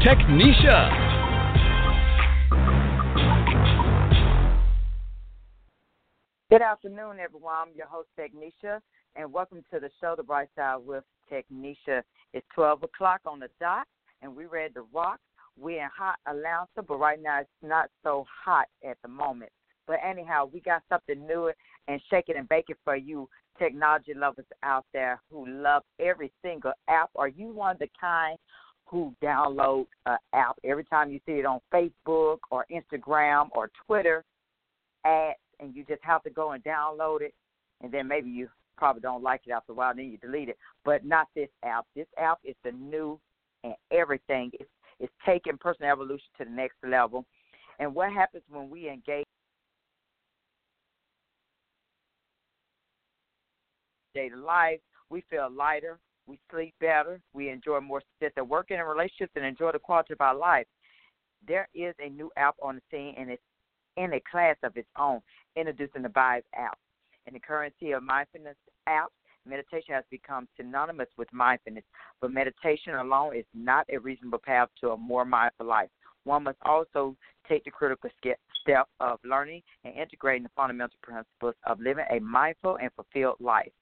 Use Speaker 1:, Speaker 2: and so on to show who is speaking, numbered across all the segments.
Speaker 1: Technisha.
Speaker 2: Good afternoon, everyone. I'm your host, Technisha, and welcome to the show, The Bright Side with Technisha. It's 12 o'clock on the dot, and we're ready to rock. We're in hot Atlanta, but right now it's not so hot at the moment. But anyhow, we got something new and shake it and bake it for you technology lovers out there who love every single app. Are you one of the kind who download an app every time you see it on Facebook or Instagram or Twitter ads and you just have to go and download it and then maybe you probably don't like it after a while, then you delete it. But not this app. This app is the new and everything. It's it's taking personal evolution to the next level. And what happens when we engage day to life, we feel lighter, we sleep better, we enjoy more success at work and in relationships and enjoy the quality of our life. There is a new app on the scene and it's in a class of its own, introducing the Vibe app. In the currency of mindfulness apps, meditation has become synonymous with mindfulness, but meditation alone is not a reasonable path to a more mindful life. One must also take the critical step of learning and integrating the fundamental principles of living a mindful and fulfilled life.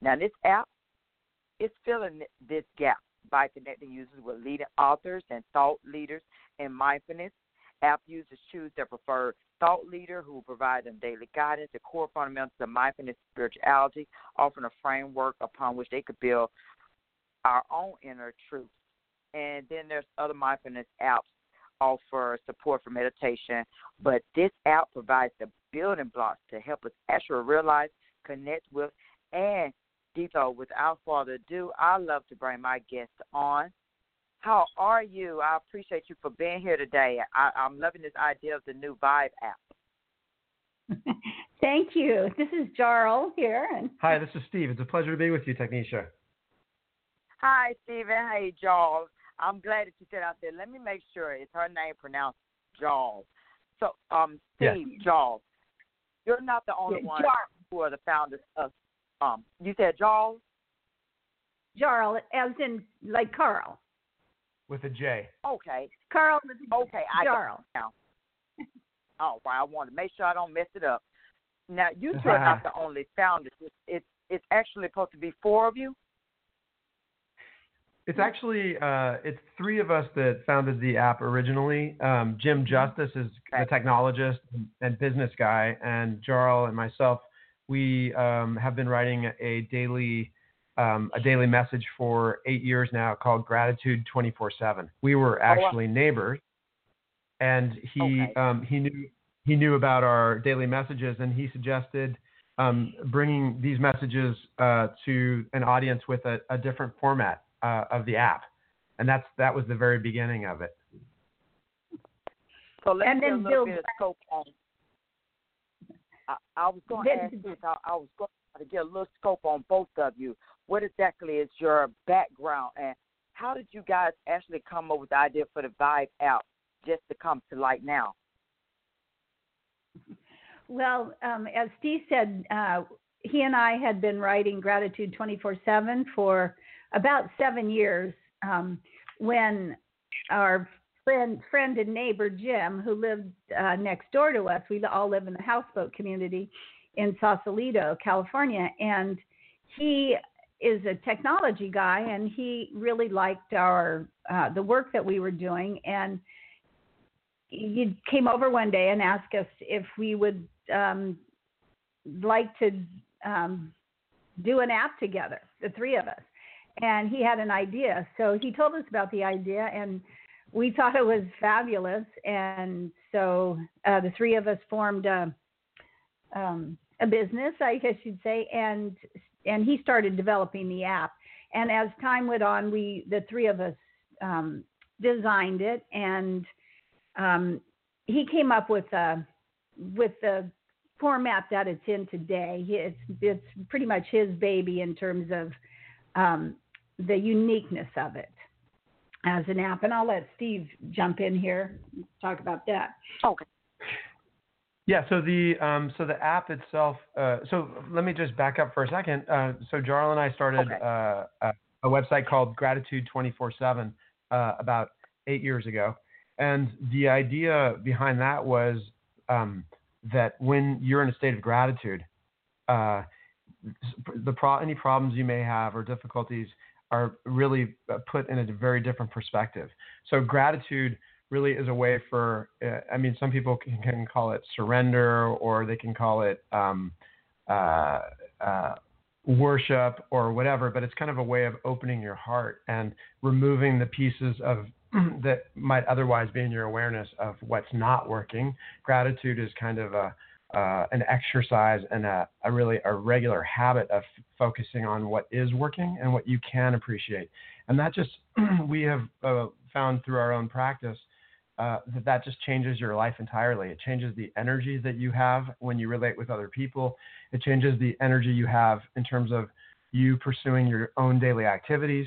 Speaker 2: Now, this app is filling this gap by connecting users with leading authors and thought leaders in mindfulness. App users choose their preferred thought leader who will provide them daily guidance, the core fundamentals of mindfulness spirituality, offering a framework upon which they could build our own inner truth. And then there's other mindfulness apps offer support for meditation, but this app provides the building blocks to help us actually realize, connect with, and Depot, without further ado, I love to bring my guest on. How are you? I appreciate you for being here today. I, I'm loving this idea of the new Vibe app.
Speaker 3: Thank you. This is Jarl here. And...
Speaker 4: Hi, this is Steve. It's a pleasure to be with you, Technisha.
Speaker 2: Hi, Stephen. Hey, Jarl. I'm glad that you said out there. Let me make sure it's her name pronounced Jarl. So, um, Steve yes. Jarl, you're not the only yeah, one Jarl. who are the founders of. Um, you said Jarl.
Speaker 3: Jarl, as in like Carl.
Speaker 4: With a J.
Speaker 2: Okay.
Speaker 3: Carl with
Speaker 2: a Okay, I
Speaker 3: Jarl.
Speaker 2: Now. oh, well, I want to make sure I don't mess it up. Now, you two are not the only founders. It's, it's it's actually supposed to be four of you.
Speaker 4: It's actually uh, it's three of us that founded the app originally. Um, Jim mm-hmm. Justice is okay. the technologist and business guy, and Jarl and myself. We um, have been writing a daily um, a daily message for eight years now called Gratitude 24/7. We were actually oh, wow. neighbors, and he okay. um, he knew he knew about our daily messages, and he suggested um, bringing these messages uh, to an audience with a, a different format uh, of the app, and that's that was the very beginning of it.
Speaker 2: So let's and get a little bit of scope on. I, I was going to ask this. I, I was going to get a little scope on both of you what exactly is your background and how did you guys actually come up with the idea for the Vibe app just to come to light now?
Speaker 3: Well, um, as Steve said, uh, he and I had been writing Gratitude 24 7 for about seven years um, when our friend, friend and neighbor Jim, who lived uh, next door to us, we all live in the houseboat community in Sausalito, California, and he is a technology guy, and he really liked our uh, the work that we were doing, and he came over one day and asked us if we would um, like to um, do an app together, the three of us. And he had an idea, so he told us about the idea, and we thought it was fabulous. And so uh, the three of us formed a, um, a business, I guess you'd say, and and he started developing the app. And as time went on, we the three of us um, designed it, and um, he came up with a with the format that it's in today. It's it's pretty much his baby in terms of um, the uniqueness of it as an app. And I'll let Steve jump in here talk about that.
Speaker 2: Okay.
Speaker 4: Yeah, so the um, so the app itself. Uh, so let me just back up for a second. Uh, so Jarl and I started
Speaker 2: Okay.
Speaker 4: uh, a, a website called Gratitude 24/7 uh, about eight years ago, and the idea behind that was um, that when you're in a state of gratitude, uh, the pro- any problems you may have or difficulties are really uh, put in a very different perspective. So gratitude really is a way for uh, i mean some people can, can call it surrender or they can call it um, uh, uh, worship or whatever but it's kind of a way of opening your heart and removing the pieces of that might otherwise be in your awareness of what's not working gratitude is kind of a uh, an exercise and a, a really a regular habit of f- focusing on what is working and what you can appreciate and that just we have uh, found through our own practice uh, that that just changes your life entirely. It changes the energy that you have when you relate with other people. It changes the energy you have in terms of you pursuing your own daily activities.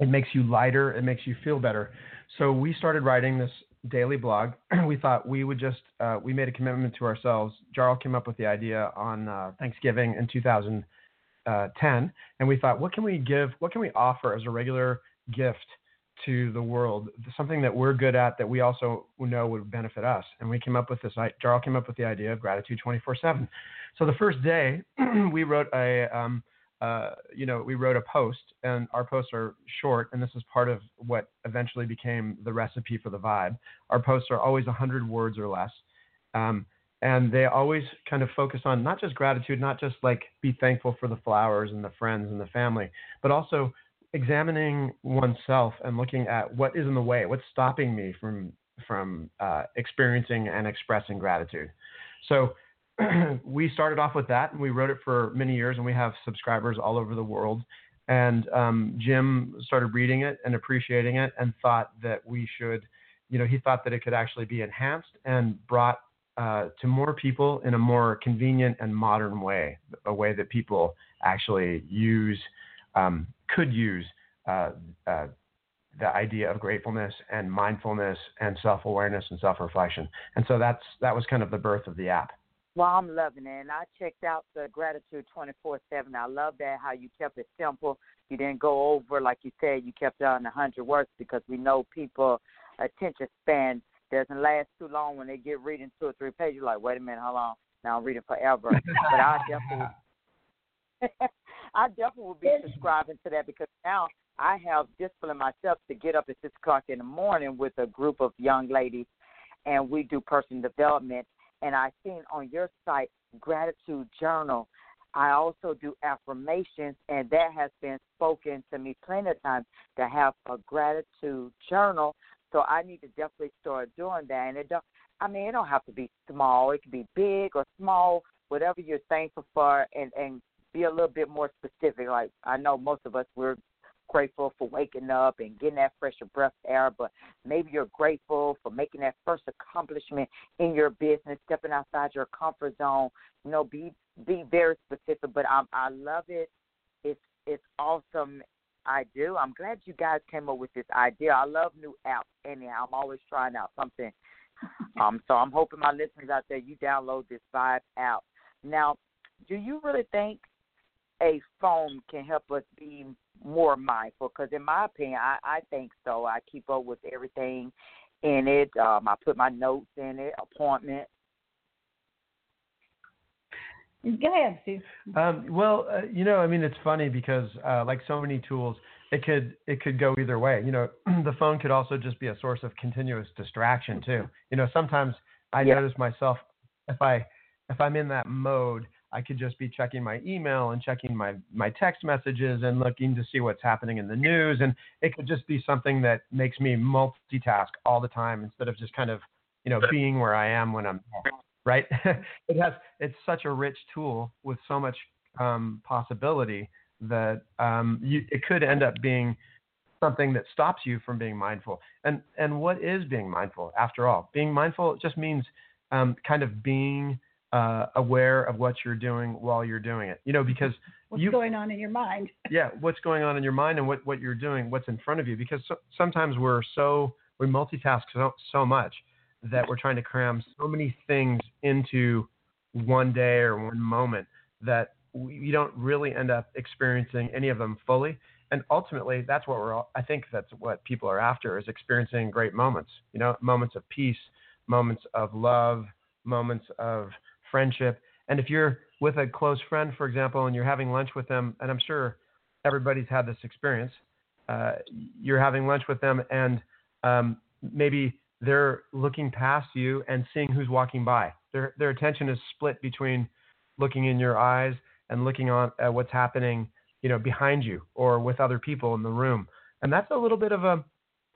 Speaker 4: It makes you lighter. It makes you feel better. So we started writing this daily blog. we thought we would just uh, we made a commitment to ourselves. Jarl came up with the idea on uh, Thanksgiving in 2010, and we thought, what can we give? What can we offer as a regular gift? to the world, something that we're good at that we also know would benefit us. And we came up with this, Jarl came up with the idea of gratitude 24 7. So the first day, we wrote a, um, uh, you know, we wrote a post, and our posts are short, and this is part of what eventually became the recipe for the vibe. Our posts are always 100 words or less. Um, and they always kind of focus on not just gratitude, not just like be thankful for the flowers and the friends and the family, but also examining oneself and looking at what is in the way, what's stopping me from from uh, experiencing and expressing gratitude. So we started off with that, and we wrote it for many years, and we have subscribers all over the world. And um, Jim started reading it and appreciating it, and thought that we should, you know, he thought that it could actually be enhanced and brought uh, to more people in a more convenient and modern way, a way that people actually use um, could use uh, uh, the idea of gratefulness and mindfulness and self-awareness and self-reflection. And so that's that was kind of the birth of the app.
Speaker 2: Well, I'm loving it. And I checked out the gratitude 24 7. I love that how you kept it simple. You didn't go over, like you said, you kept it on 100 words because we know people attention span doesn't last too long when they get reading two or three pages. You're like, wait a minute, how long? Now I'm reading forever. but I definitely I definitely will be subscribing to that because now I have disciplined myself to get up at six o'clock in the morning with a group of young ladies, and we do personal development. And I've seen on your site gratitude journal. I also do affirmations, and that has been spoken to me plenty of times to have a gratitude journal. So I need to definitely start doing that. And it don't. I mean, it don't have to be small. It can be big or small, whatever you're thankful for, and and be a little bit more specific. Like I know most of us we're grateful for waking up and getting that fresh breath air, but maybe you're grateful for making that first accomplishment in your business, stepping outside your comfort zone. You know, be be very specific. But I I love it. It's it's awesome. I do. I'm glad you guys came up with this idea. I love new apps. Anyhow, I'm always trying out something. Um, so I'm hoping my listeners out there, you download this Vibe app. Now, do you really think a phone can help us be more mindful. Because in my opinion, I, I think so. I keep up with everything in it. Um, I put my notes in it, appointment.
Speaker 3: Go ahead, Steve.
Speaker 4: Um, well, uh, you know, I mean, it's funny because uh, like so many tools, it could it could go either way. You know, the phone could also just be a source of continuous distraction too. You know, sometimes I
Speaker 2: Yeah.
Speaker 4: notice myself if I if I'm in that mode, I could just be checking my email and checking my my text messages and looking to see what's happening in the news, and it could just be something that makes me multitask all the time instead of just kind of you know being where I am when I'm right. it has it's such a rich tool with so much um, possibility that um, you, it could end up being something that stops you from being mindful. And and what is being mindful after all? Being mindful just means um, kind of being uh, aware of what you're doing while you're doing it. You know, because
Speaker 3: what's
Speaker 4: you,
Speaker 3: going on in your mind?
Speaker 4: yeah, what's going on in your mind and what what you're doing, what's in front of you. Because so, sometimes we're so we multitask so so much that we're trying to cram so many things into one day or one moment that you don't really end up experiencing any of them fully. And ultimately, that's what we're all, I think that's what people are after is experiencing great moments, you know, moments of peace, moments of love, moments of friendship. And if you're with a close friend, for example, and you're having lunch with them, and I'm sure everybody's had this experience, uh, you're having lunch with them and um, maybe they're looking past you and seeing who's walking by. Their, their attention is split between looking in your eyes and looking on at what's happening, you know, behind you or with other people in the room. And that's a little bit of a,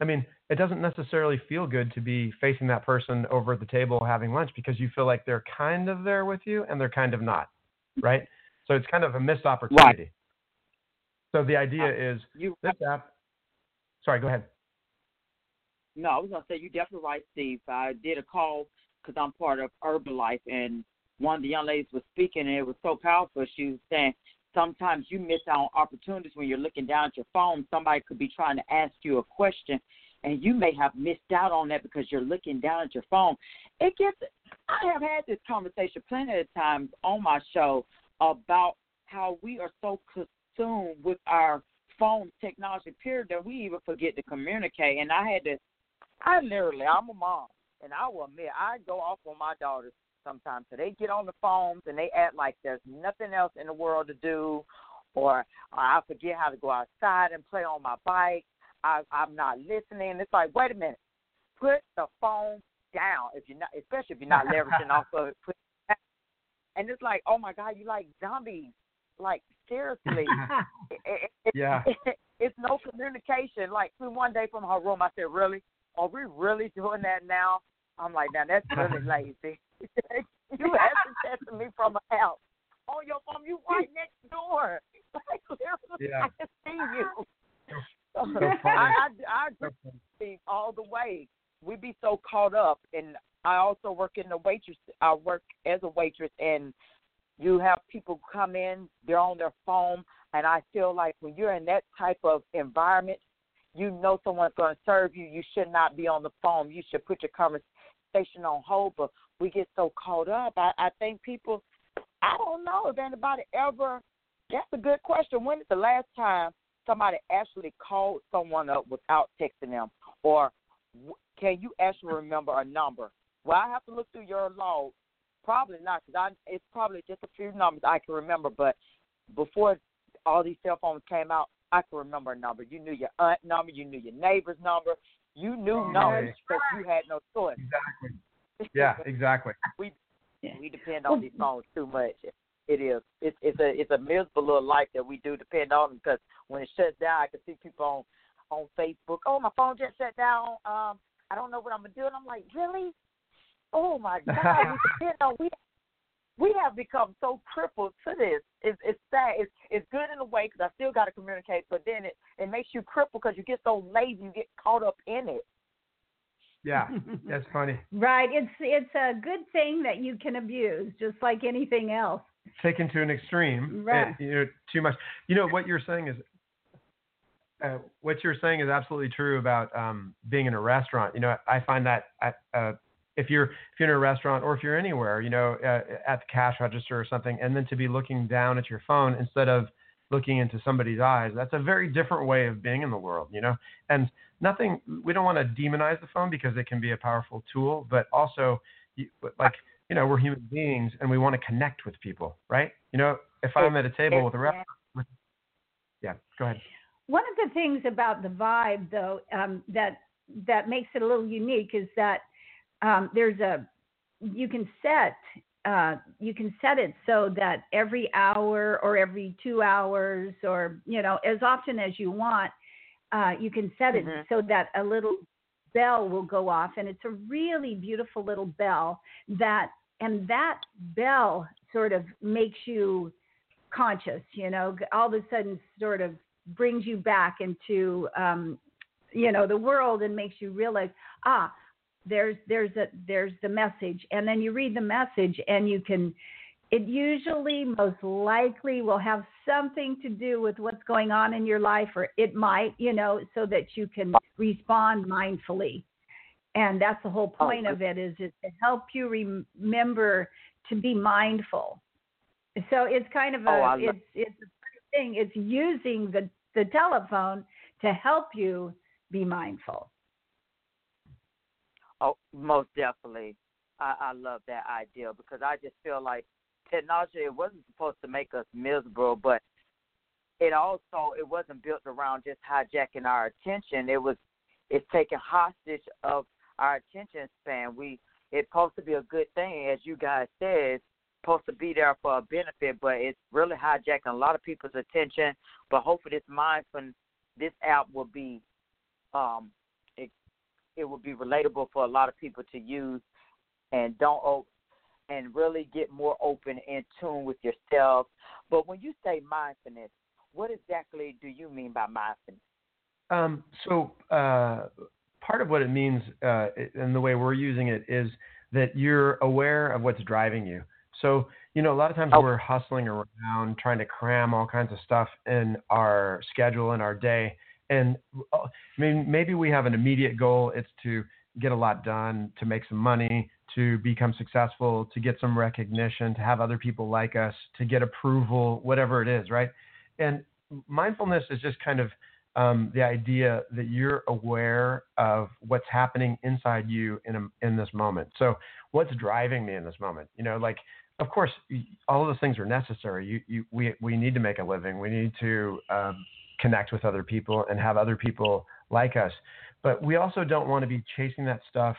Speaker 4: I mean, it doesn't necessarily feel good to be facing that person over at the table having lunch because you feel like they're kind of there with you and they're kind of not, right? So it's kind of a missed opportunity.
Speaker 2: Right.
Speaker 4: So the idea
Speaker 2: Uh,
Speaker 4: is
Speaker 2: You
Speaker 4: this app. Sorry, go ahead.
Speaker 2: No, I was gonna say you definitely right, Steve. I did a call because I'm part of Herbalife, and one of the young ladies was speaking, and it was so powerful. She was saying sometimes you miss out on opportunities when you're looking down at your phone. Somebody could be trying to ask you a question, and you may have missed out on that because you're looking down at your phone. It gets. I have had this conversation plenty of times on my show about how we are so consumed with our phone technology period that we even forget to communicate. And I had to I literally, I'm a mom, and I will admit, I go off on my daughters sometimes. So they get on the phones and they act like there's nothing else in the world to do, or, or I forget how to go outside and play on my bike. I, I'm not listening. It's like, wait a minute, put the phone down if you're not, especially if you're not leveraging off of it. Put it down. And it's like, oh my God, you like zombies. Like seriously, it, it, it,
Speaker 4: Yeah.
Speaker 2: it's no communication. Like one day from her room, I said, "Really? Are we really doing that now?" I'm like, "Now that's really lazy." you haven't texted me from a house on your phone. You right next door. Like literally,
Speaker 4: Yeah.
Speaker 2: I can see you.
Speaker 4: So.
Speaker 2: I, I, I agree all the way. We be so caught up, and I also work in the waitress. I work as a waitress, and you have people come in, they're on their phone, and I feel like when you're in that type of environment, you know someone's going to serve you. You should not be on the phone. You should put your conversation on hold. But we get so caught up. I, I think people. I don't know if anybody ever. That's a good question. When is the last time somebody actually called someone up without texting them, or can you actually remember a number? Well, I have to look through your log. Probably not, because it's probably just a few numbers I can remember. But before all these cell phones came out, I can remember a number. You knew your aunt number, you knew your neighbor's number, you knew numbers because you had no choice.
Speaker 4: Exactly. Yeah, exactly.
Speaker 2: we
Speaker 3: Yeah.
Speaker 2: we depend on these phones too much. It is. It's it's a it's a miserable little life that we do depend on because when it shuts down, I can see people on on Facebook. Oh, my phone just shut down. Um, I don't know what I'm gonna do, and I'm like, really? Oh my God! we depend on we we have become so crippled to this. It's it's sad. It's it's good in a way because I still got to communicate, but then it it makes you crippled because you get so lazy, you get caught up in it.
Speaker 4: Yeah, that's funny.
Speaker 3: right. It's it's a good thing that you can abuse, just like anything else.
Speaker 4: Taken to an extreme,
Speaker 3: Right.
Speaker 4: it- you know, too much. You know what you're saying is, uh, what you're saying is absolutely true about um, being in a restaurant. You know, I find that at, uh, if you're if you're in a restaurant or if you're anywhere, you know, uh, at the cash register or something, and then to be looking down at your phone instead of looking into somebody's eyes, that's a very different way of being in the world. You know, and nothing. We don't want to demonize the phone because it can be a powerful tool, but also, you, like you know, we're human beings and we want to connect with people, right? You know, if I'm at a table with a restaurant, with, yeah, go ahead.
Speaker 3: One of the things about the vibe, though, um, that that makes it a little unique is that um, there's a you can set uh, you can set it so that every hour or every two hours or you know as often as you want, uh, you can set it
Speaker 2: Mhm.
Speaker 3: so that a little bell will go off, and it's a really beautiful little bell that and that bell sort of makes you conscious, you know, all of a sudden sort of brings you back into um, you know the world and makes you realize ah there's there's a there's the message. And then you read the message and you can it usually most likely will have something to do with what's going on in your life or it might you know so that you can respond mindfully and that's the whole oh, point of it is it to help you remember to be mindful. So it's kind of a
Speaker 2: oh,
Speaker 3: it's it's a thing. It's using the the telephone to help you be mindful.
Speaker 2: Oh most definitely. I i love that idea because i just feel like technology it wasn't supposed to make us miserable but it also it wasn't built around just hijacking our attention. It was it's taking hostage of our attention span. We it's supposed to be a good thing, as you guys said. Supposed to be there for a benefit, but it's really hijacking a lot of people's attention. But hopefully, this mindful this app will be um it it will be relatable for a lot of people to use and don't and really get more open and tune with yourself. But when you say mindfulness, what exactly do you mean by mindfulness?
Speaker 4: Um, so uh, part of what it means uh, and the way we're using it is that you're aware of what's driving you. So, you know, a lot of times oh. we're hustling around trying to cram all kinds of stuff in our schedule and our day. And uh, I mean, maybe we have an immediate goal. It's to get a lot done, to make some money, to become successful, to get some recognition, to have other people like us, to get approval, whatever it is, right? And mindfulness is just kind of um, the idea that you're aware of what's happening inside you in a, in this moment. So what's driving me in this moment? You know, like of course all of those things are necessary. You, you we we need to make a living. We need to um, connect with other people and have other people like us. But we also don't want to be chasing that stuff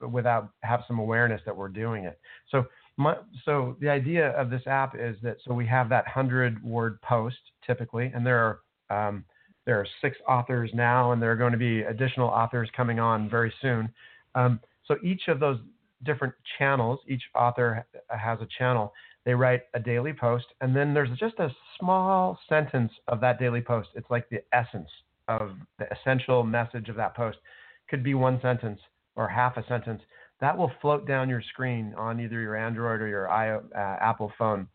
Speaker 4: without have some awareness that we're doing it. So my, so the idea of this app is that so we have that hundred word post typically, and there are um, there are six authors now, and there are going to be additional authors coming on very soon. Um, so each of those different channels, each author has a channel. They write a daily post, and then there's just a small sentence of that daily post. It's like the essence of the essential message of that post. Could be one sentence or half a sentence. That will float down your screen on either your Android or your uh, Apple phone.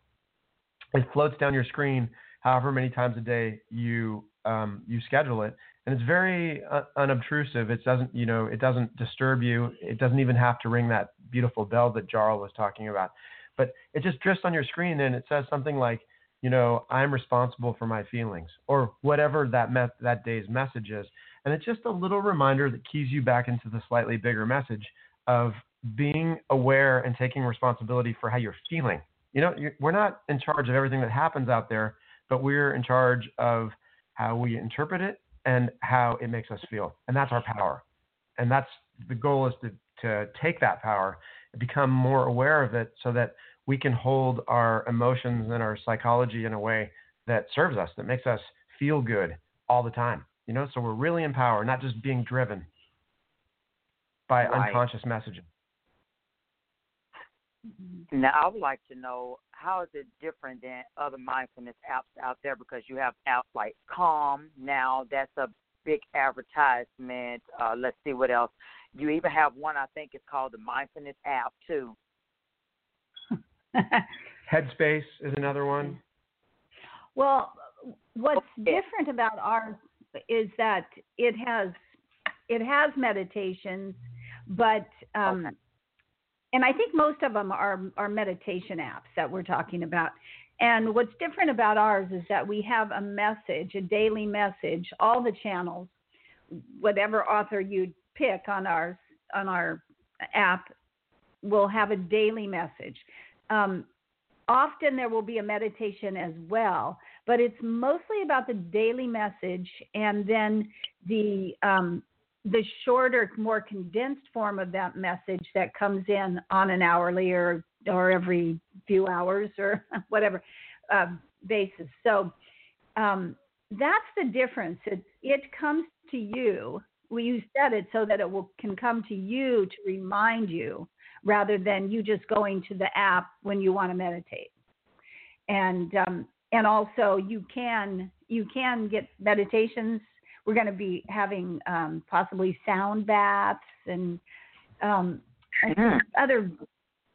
Speaker 4: It floats down your screen however many times a day you um, you schedule it, and it's very uh, unobtrusive. It doesn't, you know, it doesn't disturb you. It doesn't even have to ring that beautiful bell that Jarl was talking about. But it just drifts on your screen, and it says something like, you know, I'm responsible for my feelings, or whatever that me- that day's message is. And it's just a little reminder that keys you back into the slightly bigger message of being aware and taking responsibility for how you're feeling. You know, we're not in charge of everything that happens out there, but we're in charge of how we interpret it, and how it makes us feel. And that's our power. And that's the goal is to, to take that power become more aware of it so that we can hold our emotions and our psychology in a way that serves us, that makes us feel good all the time. You know, so we're really in power, not just being driven by right. unconscious messaging.
Speaker 2: Now, I would like to know how is it different than other mindfulness apps out there? Because you have apps like Calm now, that's a big advertisement. Uh, let's see what else. You even have one I think is called the Mindfulness app too.
Speaker 4: Headspace is another one.
Speaker 3: Well, what's different about ours is that it has it has meditations, but um, okay and I think most of them are are meditation apps that we're talking about. And what's different about ours is that we have a message, a daily message, all the channels, whatever author you pick on our on our app will have a daily message. Um, often there will be a meditation as well, but it's mostly about the daily message and then the um, the shorter, more condensed form of that message that comes in on an hourly or or every few hours or whatever uh, basis. So um, that's the difference. It it comes to you. We set it so that it will can come to you to remind you, rather than you just going to the app when you want to meditate. And um, and also you can you can get meditations. We're going to be having um, possibly sound baths and, um, and
Speaker 2: Mhm.
Speaker 3: other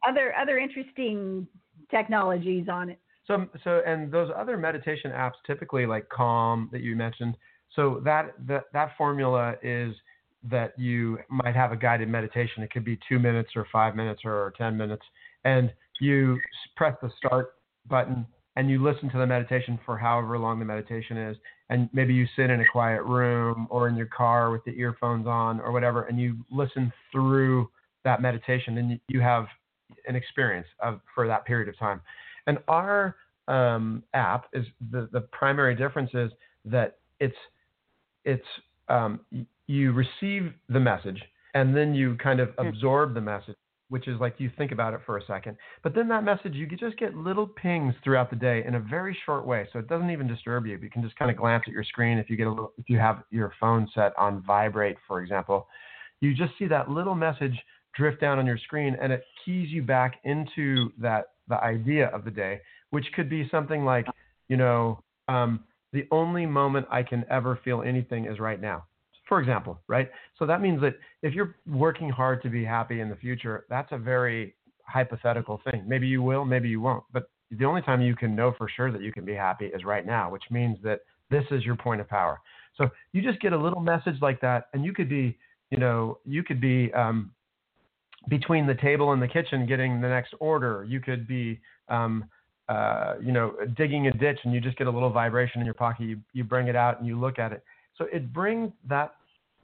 Speaker 3: other other interesting technologies on it.
Speaker 4: So, so, and those other meditation apps, typically like Calm that you mentioned. So that that that formula is that you might have a guided meditation. It could be two minutes or five minutes or ten minutes, and you press the start button and you listen to the meditation for however long the meditation is. And maybe you sit in a quiet room or in your car with the earphones on or whatever, and you listen through that meditation, and you- have an experience of for that period of time. And our um, app is the, the primary difference is that it's it's um, you receive the message and then you kind of absorb the message, which is like you think about it for a second. But then that message you could just get little pings throughout the day in a very short way, so it doesn't even disturb you. You can just kind of glance at your screen if you get a little if you have your phone set on vibrate, for example. You just see that little message drift down on your screen and it keys you back into that the idea of the day which could be something like you know um, the only moment i can ever feel anything is right now for example right so that means that if you're working hard to be happy in the future that's a very hypothetical thing maybe you will maybe you won't but the only time you can know for sure that you can be happy is right now which means that this is your point of power so you just get a little message like that and you could be you know you could be um, between the table and the kitchen getting the next order. You could be, um, uh, you know, digging a ditch and you just get a little vibration in your pocket. You, you bring it out and you look at it. So it brings that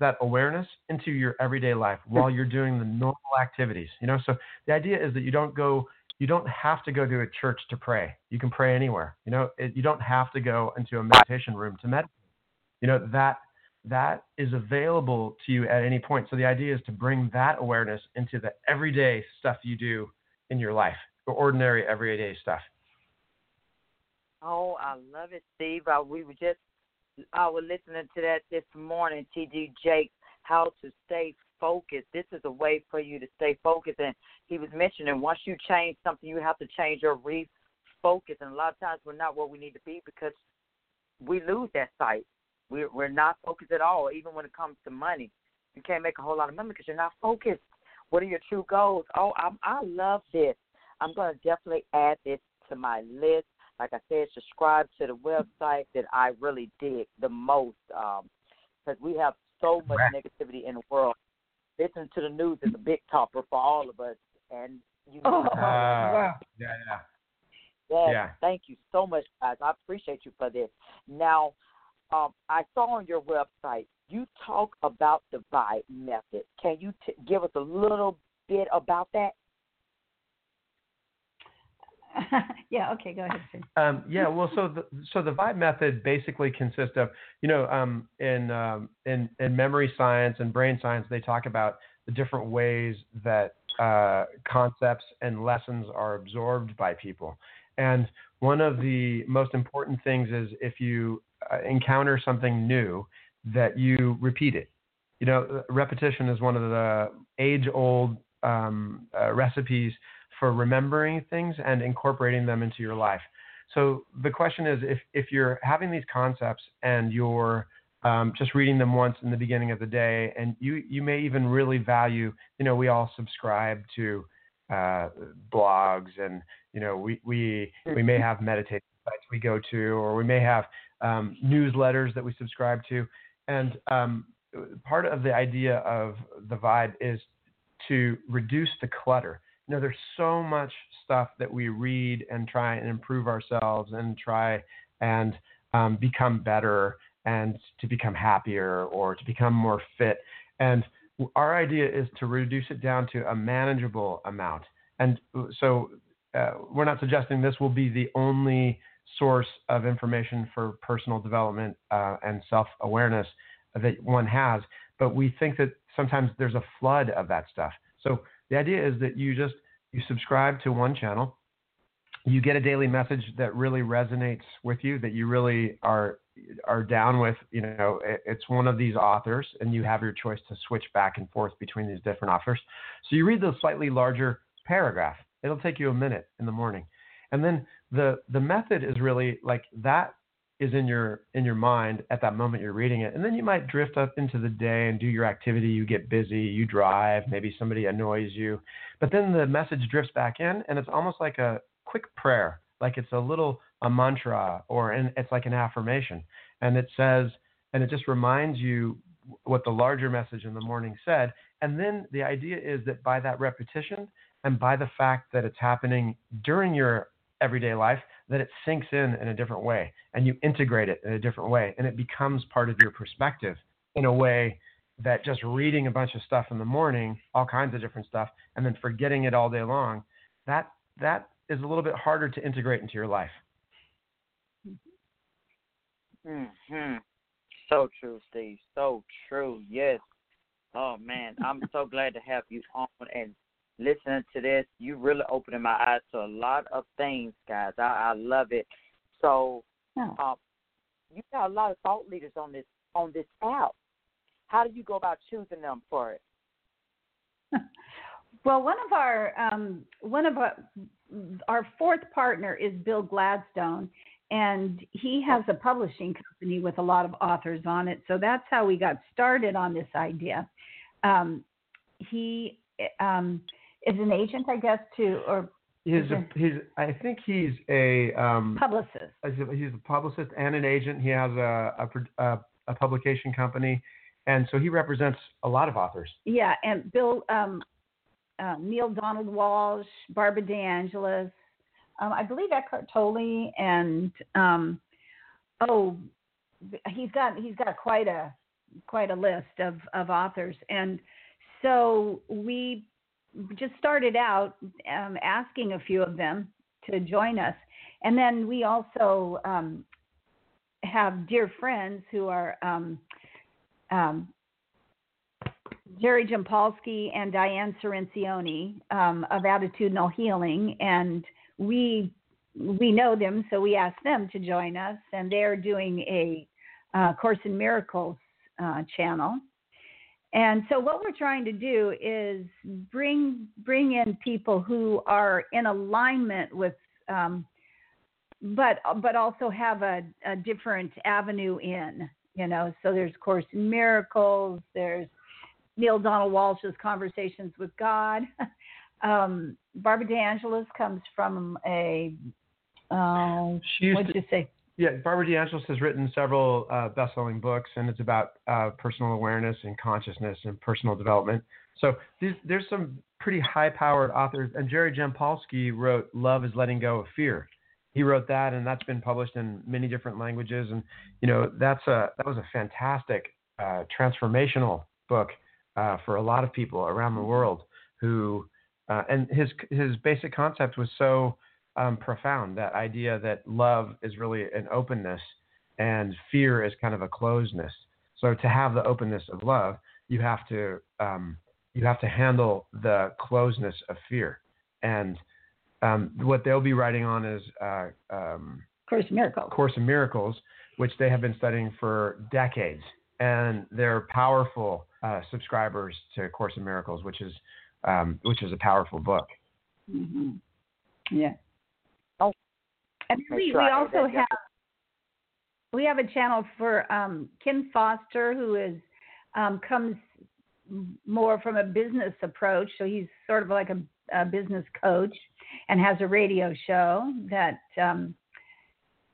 Speaker 4: that awareness into your everyday life while you're doing the normal activities. You know, so the idea is that you don't go, you don't have to go to a church to pray. You can pray anywhere. You know, it, you don't have to go into a meditation room to meditate. You know that that is available to you at any point. So the idea is to bring that awareness into the everyday stuff you do in your life, the ordinary everyday stuff.
Speaker 2: Oh, I love it, Steve. Uh, we were just I was listening to that this morning, TD Jake, how to stay focused. This is a way for you to stay focused. And he was mentioning once you change something, you have to change your refocus. And a lot of times we're not where we need to be because we lose that sight. We're, we're not focused at all, even when it comes to money. You can't make a whole lot of money because you're not focused. What are your true goals? Oh, I'm, I love this. I'm going to definitely add this to my list. Like I said, subscribe to the website that I really dig the most because we have so much negativity in the world. Listen to the news is a big topper for all of us, and you.
Speaker 3: Oh,
Speaker 4: Uh,
Speaker 3: wow.
Speaker 4: Yeah, yeah.
Speaker 2: Yes,
Speaker 4: Yeah.
Speaker 2: Thank you so much, guys. I appreciate you for this. Now, um, I saw on your website you talk about the vibe method. Can you t- give us a little bit about that?
Speaker 3: yeah. Okay. Go ahead.
Speaker 4: Um, yeah, well, so the so the vibe method basically consists of, you know, um, in um, in in memory science and brain science, they talk about the different ways that uh, concepts and lessons are absorbed by people. And one of the most important things is if you uh, encounter something new, that you repeat it. You know, repetition is one of the age-old um, uh, recipes for remembering things and incorporating them into your life. So the question is, if if you're having these concepts and you're um, just reading them once in the beginning of the day, and you you may even really value, you know, we all subscribe to uh, blogs, and you know, we we we may have meditation sites we go to, or we may have um, newsletters that we subscribe to, and um, part of the idea of the vibe is to reduce the clutter. You know, there's so much stuff that we read and try and improve ourselves and try and um, become better and to become happier or to become more fit. And our idea is to reduce it down to a manageable amount. And so uh, we're not suggesting this will be the only source of information for personal development uh, and self awareness that one has, but we think that sometimes there's a flood of that stuff. So the idea is that you just you subscribe to one channel, you get a daily message that really resonates with you, that you really are are down with. You know, it's one of these authors, and you have your choice to switch back and forth between these different authors. So you read the slightly larger paragraph. It'll take you a minute in the morning, and then the the method is really like that is in your in your mind at that moment you're reading it and then you might drift up into the day and do your activity. You get busy you drive maybe somebody annoys you but then the message drifts back in and it's almost like a quick prayer like it's a little a mantra or an, it's like an affirmation and it says and it just reminds you what the larger message in the morning said and then the idea is that by that repetition and by the fact that it's happening during your everyday life that it sinks in in a different way and you integrate it in a different way and it becomes part of your perspective in a way that just reading a bunch of stuff in the morning, all kinds of different stuff, and then forgetting it all day long, that that is a little bit harder to integrate into your life.
Speaker 2: Hmm. So true, Steve. So true. Yes. Oh man, I'm so glad to have you on and listening to this, you really opening my eyes to a lot of things, guys. I, I love it. So, oh. um, you got a lot of thought leaders on this on this app. How do you go about choosing them for it?
Speaker 3: well, one of our um, one of our our fourth partner is Bill Gladstone, and he has a publishing company with a lot of authors on it. So that's how we got started on this idea. Um, he um, is an agent, I guess, to or
Speaker 4: He's a, he's I think he's a um,
Speaker 3: publicist.
Speaker 4: He's a publicist and an agent. He has a a, a publication company, and so he represents a lot of authors.
Speaker 3: Yeah, and Bill um, uh, Neale Donald Walsch, Barbara DeAngelis, um, I believe Eckhart Tolle, and um, oh, he's got he's got quite a quite a list of of authors, and so we just started out um, asking a few of them to join us. And then we also um, have dear friends who are um, um Jerry Jampolsky and Diane Cirincione um, of Attitudinal Healing, and we we know them, so we asked them to join us, and they're doing a uh, Course in Miracles uh, channel. And so what we're trying to do is bring bring in people who are in alignment with, um, but but also have a, a different avenue in. You know, so there's of Course Miracles. There's Neale Donald Walsch's Conversations with God. um, Barbara DeAngelis comes from a. Uh, what did you say?
Speaker 4: Yeah, Barbara DeAngelis has written several uh, best-selling books, and it's about uh, personal awareness and consciousness and personal development. So these, there's some pretty high-powered authors, and Jerry Jampolsky wrote "Love Is Letting Go of Fear." He wrote that, and that's been published in many different languages. And you know, that's a that was a fantastic uh, transformational book uh, for a lot of people around the world who, uh, and his his basic concept was so um, profound. That idea that love is really an openness and fear is kind of a closeness. So to have the openness of love, you have to um, you have to handle the closeness of fear. And um, what they'll be writing on is uh, um,
Speaker 3: Course in Miracles.
Speaker 4: Course in Miracles, which they have been studying for decades, and they're powerful uh, subscribers to Course in Miracles, which is um, which is a powerful book.
Speaker 3: Mm-hmm. Yeah. And we, we also have we have a channel for um, Kim Foster, who is um, comes more from a business approach. So he's sort of like a, a business coach and has a radio show that um,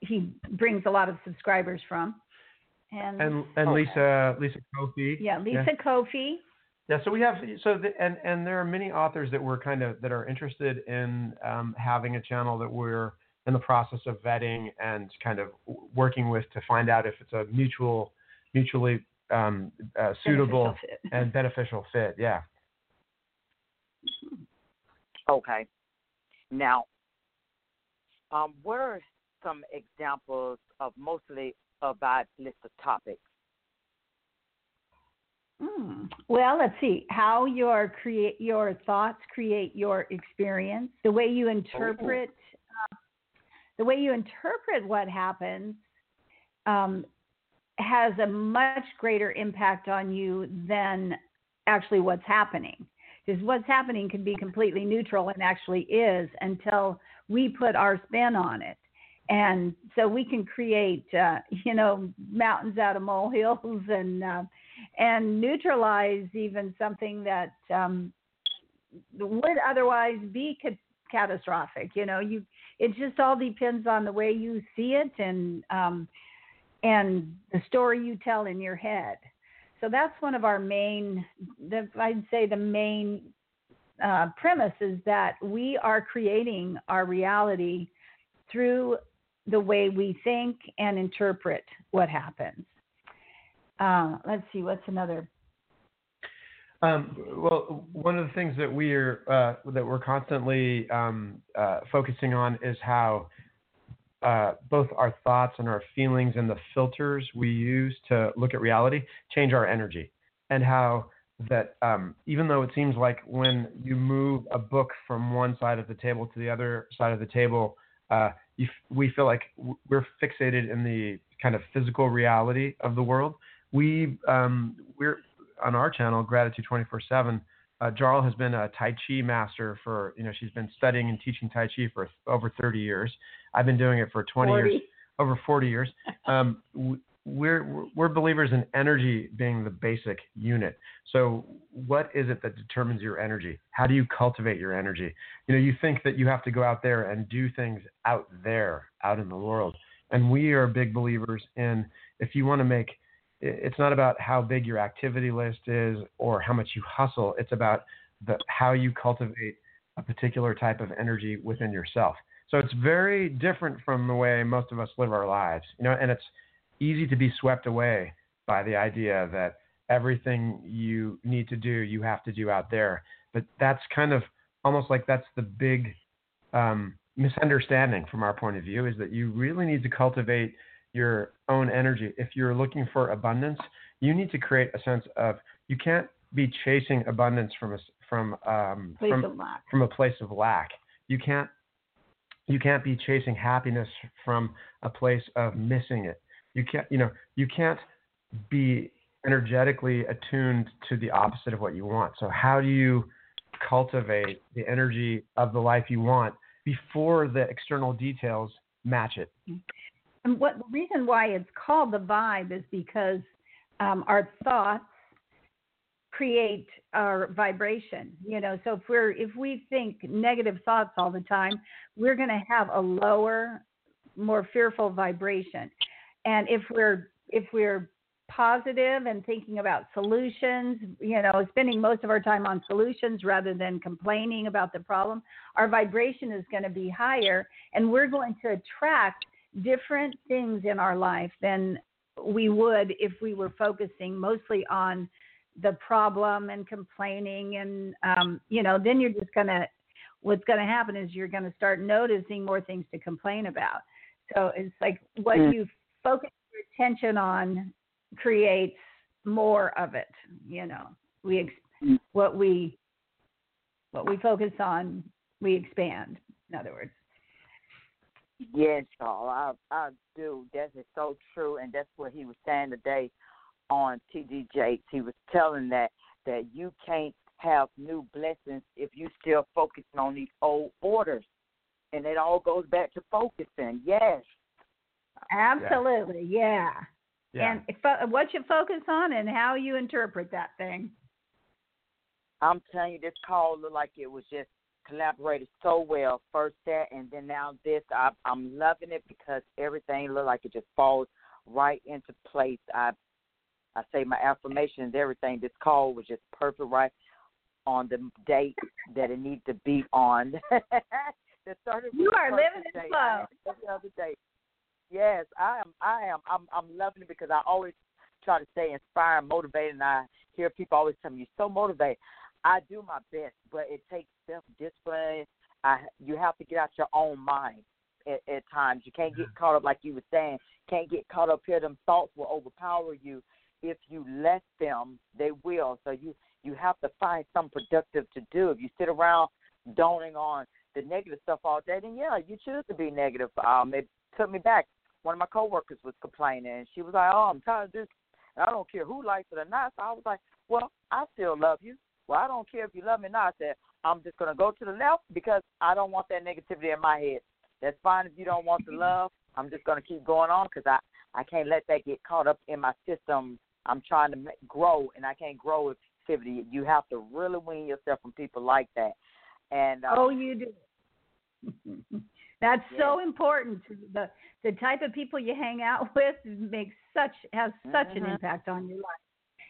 Speaker 3: he brings a lot of subscribers from. And
Speaker 4: and, and okay. Lisa Lisa Kofi.
Speaker 3: Yeah, Lisa yeah. Kofi.
Speaker 4: Yeah, so we have so the, and and there are many authors that we're kind of that are interested in um, having a channel that we're in the process of vetting and kind of working with to find out if it's a mutual, mutually um, uh, suitable
Speaker 3: beneficial
Speaker 4: and beneficial fit. Yeah.
Speaker 2: Okay. Now, um, what are some examples of mostly that list of topics?
Speaker 3: Mm. Well, let's see how your create your thoughts create your experience, the way you interpret the way you interpret what happens um, has a much greater impact on you than actually what's happening. Because what's happening can be completely neutral and actually is until we put our spin on it. and so we can create uh, you know mountains out of molehills and uh, and neutralize even something that um, would otherwise be ca- catastrophic you know you it just all depends on the way you see it and um, and the story you tell in your head so that's one of our main the, i'd say the main uh, premise is that we are creating our reality through the way we think and interpret what happens. Uh, let's see, what's another?
Speaker 4: Um, well, one of the things that we're uh, that we're constantly um, uh, focusing on is how uh, both our thoughts and our feelings and the filters we use to look at reality change our energy, and how that um, even though it seems like when you move a book from one side of the table to the other side of the table, uh, you, we feel like we're fixated in the kind of physical reality of the world. We um, we're on our channel, Gratitude 24/7. Uh, Jarl has been a Tai Chi master for you know she's been studying and teaching Tai Chi for over 30 years. I've been doing it for 20
Speaker 3: 40.
Speaker 4: years, over 40 years. Um, we're we're believers in energy being the basic unit. So what is it that determines your energy? How do you cultivate your energy? You know, you think that you have to go out there and do things out there, out in the world. And we are big believers in if you want to make it's not about how big your activity list is or how much you hustle. It's about the how you cultivate a particular type of energy within yourself. So it's very different from the way most of us live our lives. You know, and it's easy to be swept away by the idea that everything you need to do, you have to do out there. But that's kind of almost like that's the big um, misunderstanding from our point of view is that you really need to cultivate your own energy. If you're looking for abundance, you need to create a sense of you can't be chasing abundance from a from um, from, from a place of lack. You can't you can't be chasing happiness from a place of missing it. You can't, you know, you can't be energetically attuned to the opposite of what you want. So how do you cultivate the energy of the life you want before the external details match it?
Speaker 3: And what the reason why it's called the vibe is because um, our thoughts create our vibration you know? So if we're if we think negative thoughts all the time we're going to have a lower more fearful vibration. And if we're if we're positive and thinking about solutions, you know, spending most of our time on solutions rather than complaining about the problem, our vibration is going to be higher and we're going to attract different things in our life than we would if we were focusing mostly on the problem and complaining and um, you know then you're just going to what's going to happen is you're going to start noticing more things to complain about so it's like what mm. you focus your attention on creates more of it. You know, we ex- mm. what we what we focus on, we expand. In other words.
Speaker 2: Yes, Paul, I I do. That is so true, and that's what he was saying today on TD Jakes. He was telling that that you can't have new blessings if you still focusing on these old orders, and it all goes back to focusing. Yes,
Speaker 3: Absolutely, yeah.
Speaker 4: yeah.
Speaker 3: And if, uh, what you focus on and how you interpret that thing.
Speaker 2: I'm telling you, this call looked like it was just collaborated so well. First that, and then now this. I, I'm loving it because everything looked like it just falls right into place. I I say my affirmations, everything. This call was just perfect, right on the date that it needs to be on.
Speaker 3: you are living in flow.
Speaker 2: Every other day. Yes, I am. I am. I'm. I'm loving it because I always try to stay inspired, motivated, and I hear people always tell me you're so motivated. I do my best, but it takes self discipline. I you have to get out your own mind at, at times. You can't get caught up like you were saying. Can't get caught up here. Them thoughts will overpower you if you let them. They will. So you you have to find something productive to do. If you sit around doning on the negative stuff all day, then yeah, you choose to be negative. Um, it took me back one of my coworkers was complaining, and she was like, "Oh, I'm tired of this. And I don't care who likes it or not." So I was like, "Well, I still love you. Well, I don't care if you love me or not." I said, "I'm just gonna go to the left because I don't want that negativity in my head. That's fine if you don't want the love. I'm just going to keep going on because I I can't let that get caught up in my system. I'm trying to make, grow, and I can't grow with positivity. You have to really wean yourself from people like that. And uh,
Speaker 3: oh, you do. That's so important. The the type of people you hang out with makes such has such an
Speaker 2: Mhm.
Speaker 3: impact on your life,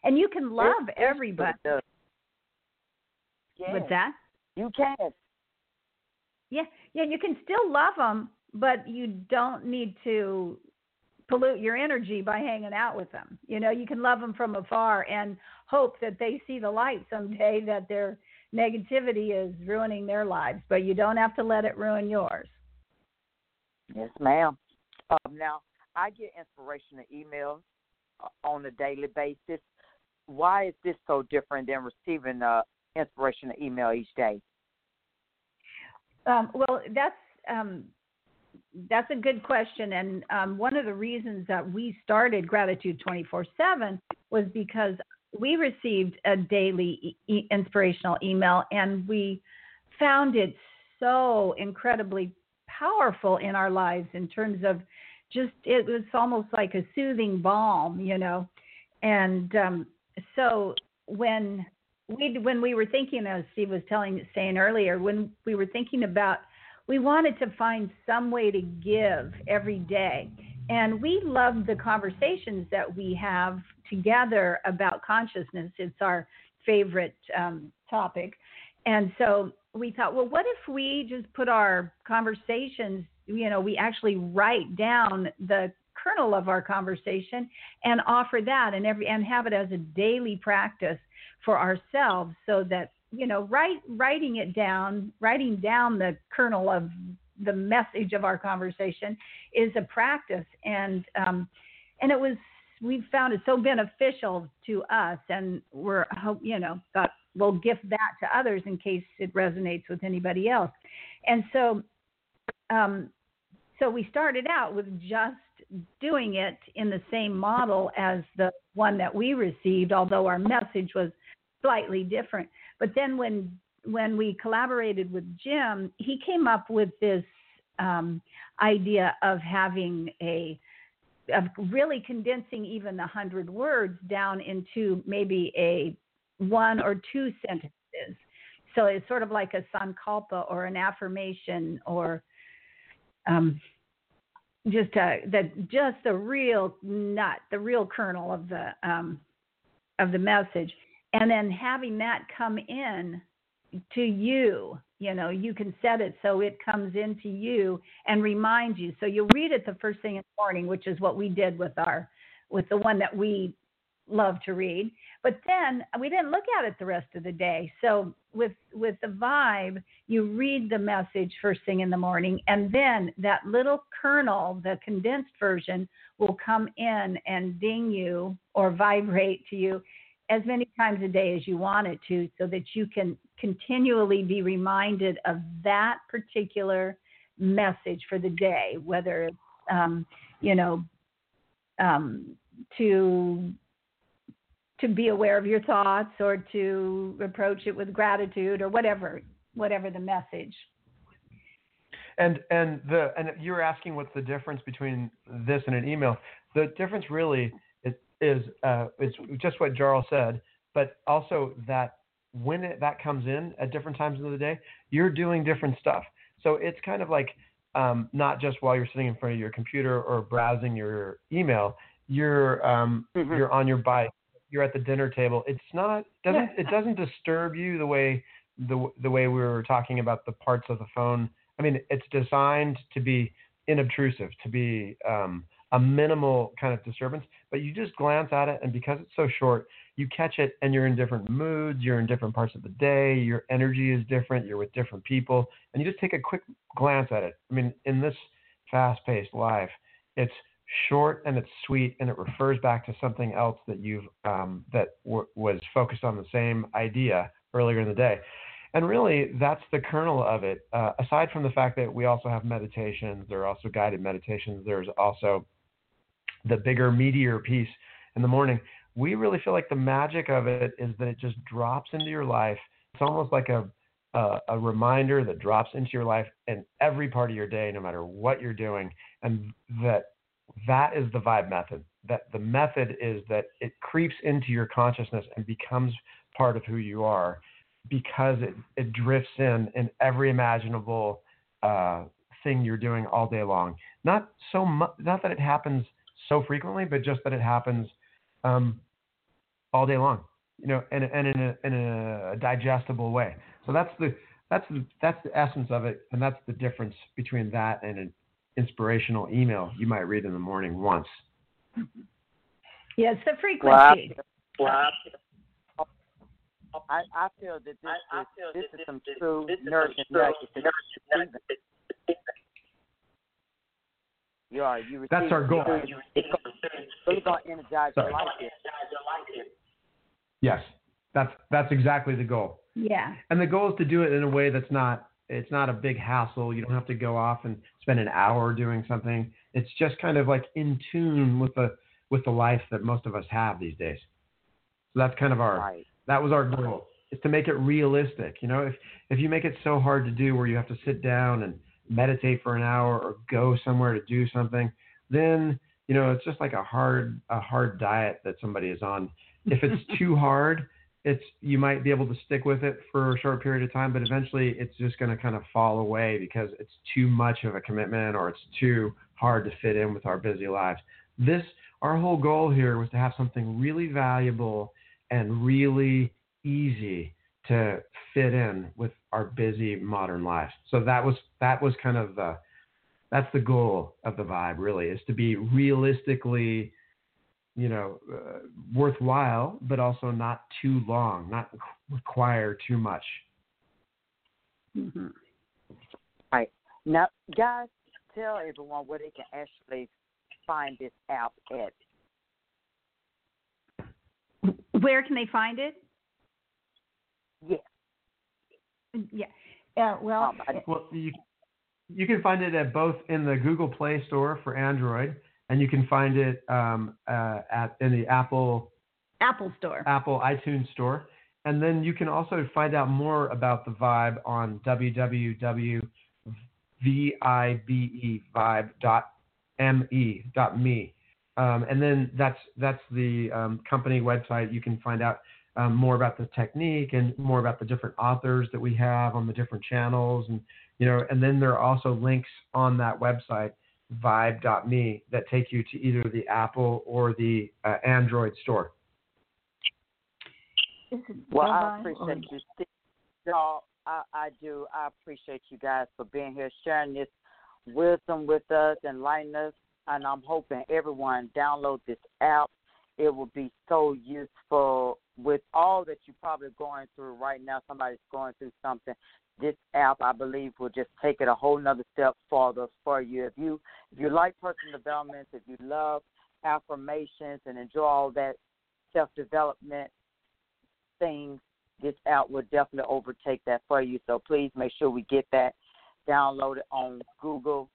Speaker 3: and you can love
Speaker 2: It- it
Speaker 3: everybody.
Speaker 2: does.
Speaker 3: What's that?
Speaker 2: You can.
Speaker 3: Yeah, yeah, you can still love them, but you don't need to pollute your energy by hanging out with them. You know, you can love them from afar and hope that they see the light someday that their negativity is ruining their lives, but you don't have to let it ruin yours.
Speaker 2: Yes, ma'am. Um, now, I get inspirational emails uh, on a daily basis. Why is this so different than receiving a inspirational email each day?
Speaker 3: Um, well, that's um, that's a good question, and um, one of the reasons that we started Gratitude Twenty Four Seven was because we received a daily e- inspirational email, and we found it so incredibly powerful in our lives in terms of just it was almost like a soothing balm, you know, and um, so when we when we were thinking, as Steve was telling saying earlier, when we were thinking about, we wanted to find some way to give every day, and we love the conversations that we have together about consciousness. It's our favorite um, topic, and so we thought, well, what if we just put our conversations, you know, we actually write down the kernel of our conversation and offer that and every and have it as a daily practice for ourselves so that you know write writing it down writing down the kernel of the message of our conversation is a practice. And um and it was we found it so beneficial to us and we're hope you know we'll gift that to others in case it resonates with anybody else. And so um so we started out with just doing it in the same model as the one that we received, although our message was slightly different. But then when when we collaborated with Jim, he came up with this um, idea of having a of really condensing even a hundred words down into maybe a one or two sentences. So it's sort of like a sankalpa or an affirmation or um, just a, the just the real nut, the real kernel of the um, of the message, and then having that come in to you. You know, you can set it so it comes into you and reminds you. So you read it the first thing in the morning, which is what we did with our with the one that we love to read. But then we didn't look at it the rest of the day. So with with the vibe, you read the message first thing in the morning, and then that little kernel, the condensed version, will come in and ding you or vibrate to you as many times a day as you want it to, so that you can continually be reminded of that particular message for the day, whether it's um, you know um, to to be aware of your thoughts or to approach it with gratitude or whatever whatever the message
Speaker 4: And and the and you were asking what's the difference between this and an email. The difference really is is uh, is just what Jarl said, but also that when it, that comes in at different times of the day, you're doing different stuff. So it's kind of like um, not just while you're sitting in front of your computer or browsing your email. You're um,
Speaker 2: Mhm.
Speaker 4: you're on your bike. You're at the dinner table. It's not doesn't it doesn't disturb you the way the the way we were talking about the parts of the phone. I mean, it's designed to be inobtrusive, to be um, a minimal kind of disturbance. But you just glance at it, and because it's so short, you catch it, and you're in different moods. You're in different parts of the day. Your energy is different. You're with different people, and you just take a quick glance at it. I mean, in this fast-paced life, it's short and it's sweet, and it refers back to something else that you've um, that w- was focused on the same idea earlier in the day. And really, that's the kernel of it. Uh, aside from the fact that we also have meditations, there are also guided meditations. There's also the bigger, meatier piece in the morning. We really feel like the magic of it is that it just drops into your life. It's almost like a a, a reminder that drops into your life in every part of your day, no matter what you're doing, and that that is the vibe method. That the method is that it creeps into your consciousness and becomes part of who you are because it, it drifts in in every imaginable uh, thing you're doing all day long. Not so much, not that it happens so frequently, but just that it happens um, all day long. You know, and, and in, a, in a digestible way. So that's the that's the that's the essence of it, and that's the difference between that and an inspirational email you might read in the morning once.
Speaker 3: Yes, the frequency.
Speaker 2: Well, I, I feel that this, I, is, this, this is some true nourishing You are. You
Speaker 4: That's our goal.
Speaker 2: It's going to energize your life.
Speaker 4: Yes, that's that's exactly the goal.
Speaker 3: Yeah.
Speaker 4: And the goal is to do it in a way that's not it's not a big hassle. You don't have to go off and spend an hour doing something. It's just kind of like in tune with the with the life that most of us have these days. So that's kind of our
Speaker 2: right.
Speaker 4: that was our goal is to make it realistic. You know, if if you make it so hard to do where you have to sit down and meditate for an hour or go somewhere to do something, then you know it's just like a hard a hard diet that somebody is on. If it's too hard, it's you might be able to stick with it for a short period of time, but eventually it's just going to kind of fall away because it's too much of a commitment or it's too hard to fit in with our busy lives. This our whole goal here was to have something really valuable and really easy to fit in with our busy modern lives. So that was that was kind of the that's the goal of the vibe really is to be realistically you know uh, worthwhile but also not too long not require too much
Speaker 3: mm-hmm.
Speaker 2: right now guys tell everyone where they can actually find this app at
Speaker 3: where can they find it
Speaker 2: Yeah.
Speaker 3: Yeah. Uh, well, um,
Speaker 4: well, you you can find it at both in the Google Play Store for Android, and you can find it um, uh, at in the Apple
Speaker 3: Apple Store,
Speaker 4: Apple iTunes Store, and then you can also find out more about the Vibe on www.vibe.me.me. Um, and then that's that's the um, company website. You can find out um, more about the technique and more about the different authors that we have on the different channels and you know and then there are also links on that website vibe.me that take you to either the apple or the uh, android store.
Speaker 2: Well i appreciate you y'all. I, I do. I appreciate you guys for being here sharing this wisdom with us enlightening us. And i'm hoping everyone download this app. It will be so useful with all that you're probably going through right now. Somebody's going through something. This app, I believe, will just take it a whole nother step further for you. If you if you like personal development, if you love affirmations and enjoy all that self development things, this app will definitely overtake that for you. So please make sure we get that downloaded on Google,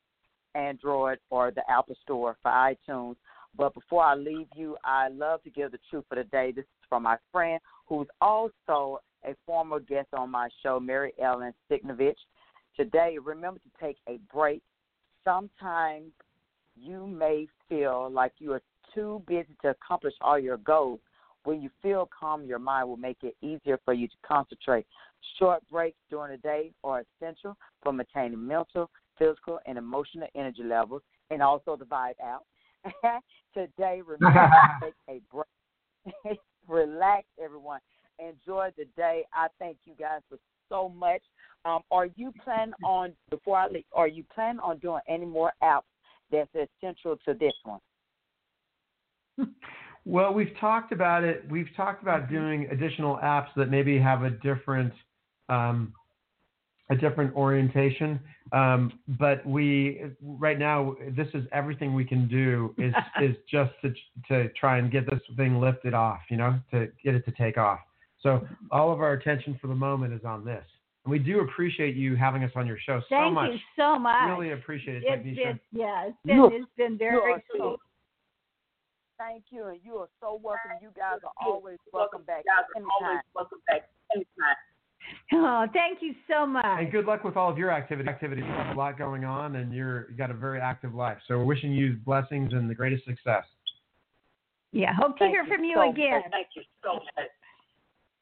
Speaker 2: Android, or the Apple Store for iTunes. But before I leave you, I love to give the truth for the day. This is from my friend who's also a former guest on my show, Mary Ellen Signovich. Today, remember to take a break. Sometimes you may feel like you are too busy to accomplish all your goals. When you feel calm, your mind will make it easier for you to concentrate. Short breaks during the day are essential for maintaining mental, physical, and emotional energy levels, and also the Vibe out. Today, remember to take a break. Relax, everyone. Enjoy the day. I thank you guys for so much. Um, are you planning on before I leave? Are you planning on doing any more apps that's essential to this one?
Speaker 4: Well, we've talked about it. We've talked about mm-hmm. doing additional apps that maybe have a different um, a different orientation. Um, but we right now, this is everything we can do is is just to to try and get this thing lifted off, you know, to get it to take off. So all of our attention for the moment is on this. And we do appreciate you having us on your show
Speaker 3: Thank
Speaker 4: so much.
Speaker 3: Thank you so much.
Speaker 4: Really appreciate it,
Speaker 3: it's been, yeah, it's been, it's been very
Speaker 2: cool. Thank you, and you are so welcome. You guys are always welcome back anytime.
Speaker 5: Always welcome back anytime.
Speaker 3: Oh, thank you so much.
Speaker 4: And good luck with all of your activity. Activities. You have a lot going on, and you're you got a very active life. So we're wishing you blessings and the greatest success.
Speaker 3: Yeah, hope to
Speaker 2: Thank
Speaker 3: hear
Speaker 2: you
Speaker 3: from you
Speaker 2: so
Speaker 3: again.
Speaker 2: much. Thank you so much.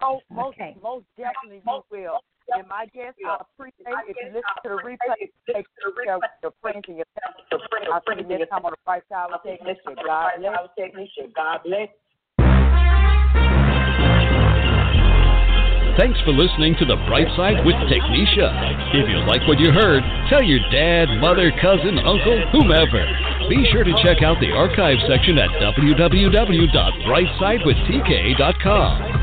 Speaker 2: Oh, most,
Speaker 3: Okay.
Speaker 2: most definitely you will. And my guess, I appreciate if you listen to the replay, take share with your friends and your family. I'll see you next time on the Bright Side with Technisha. God bless. God bless.
Speaker 1: Thanks for listening to The Bright Side with Technisha. If you like what you heard, tell your dad, mother, cousin, uncle, whomever. Be sure to check out the archive section at www.brightsidewithtk.com.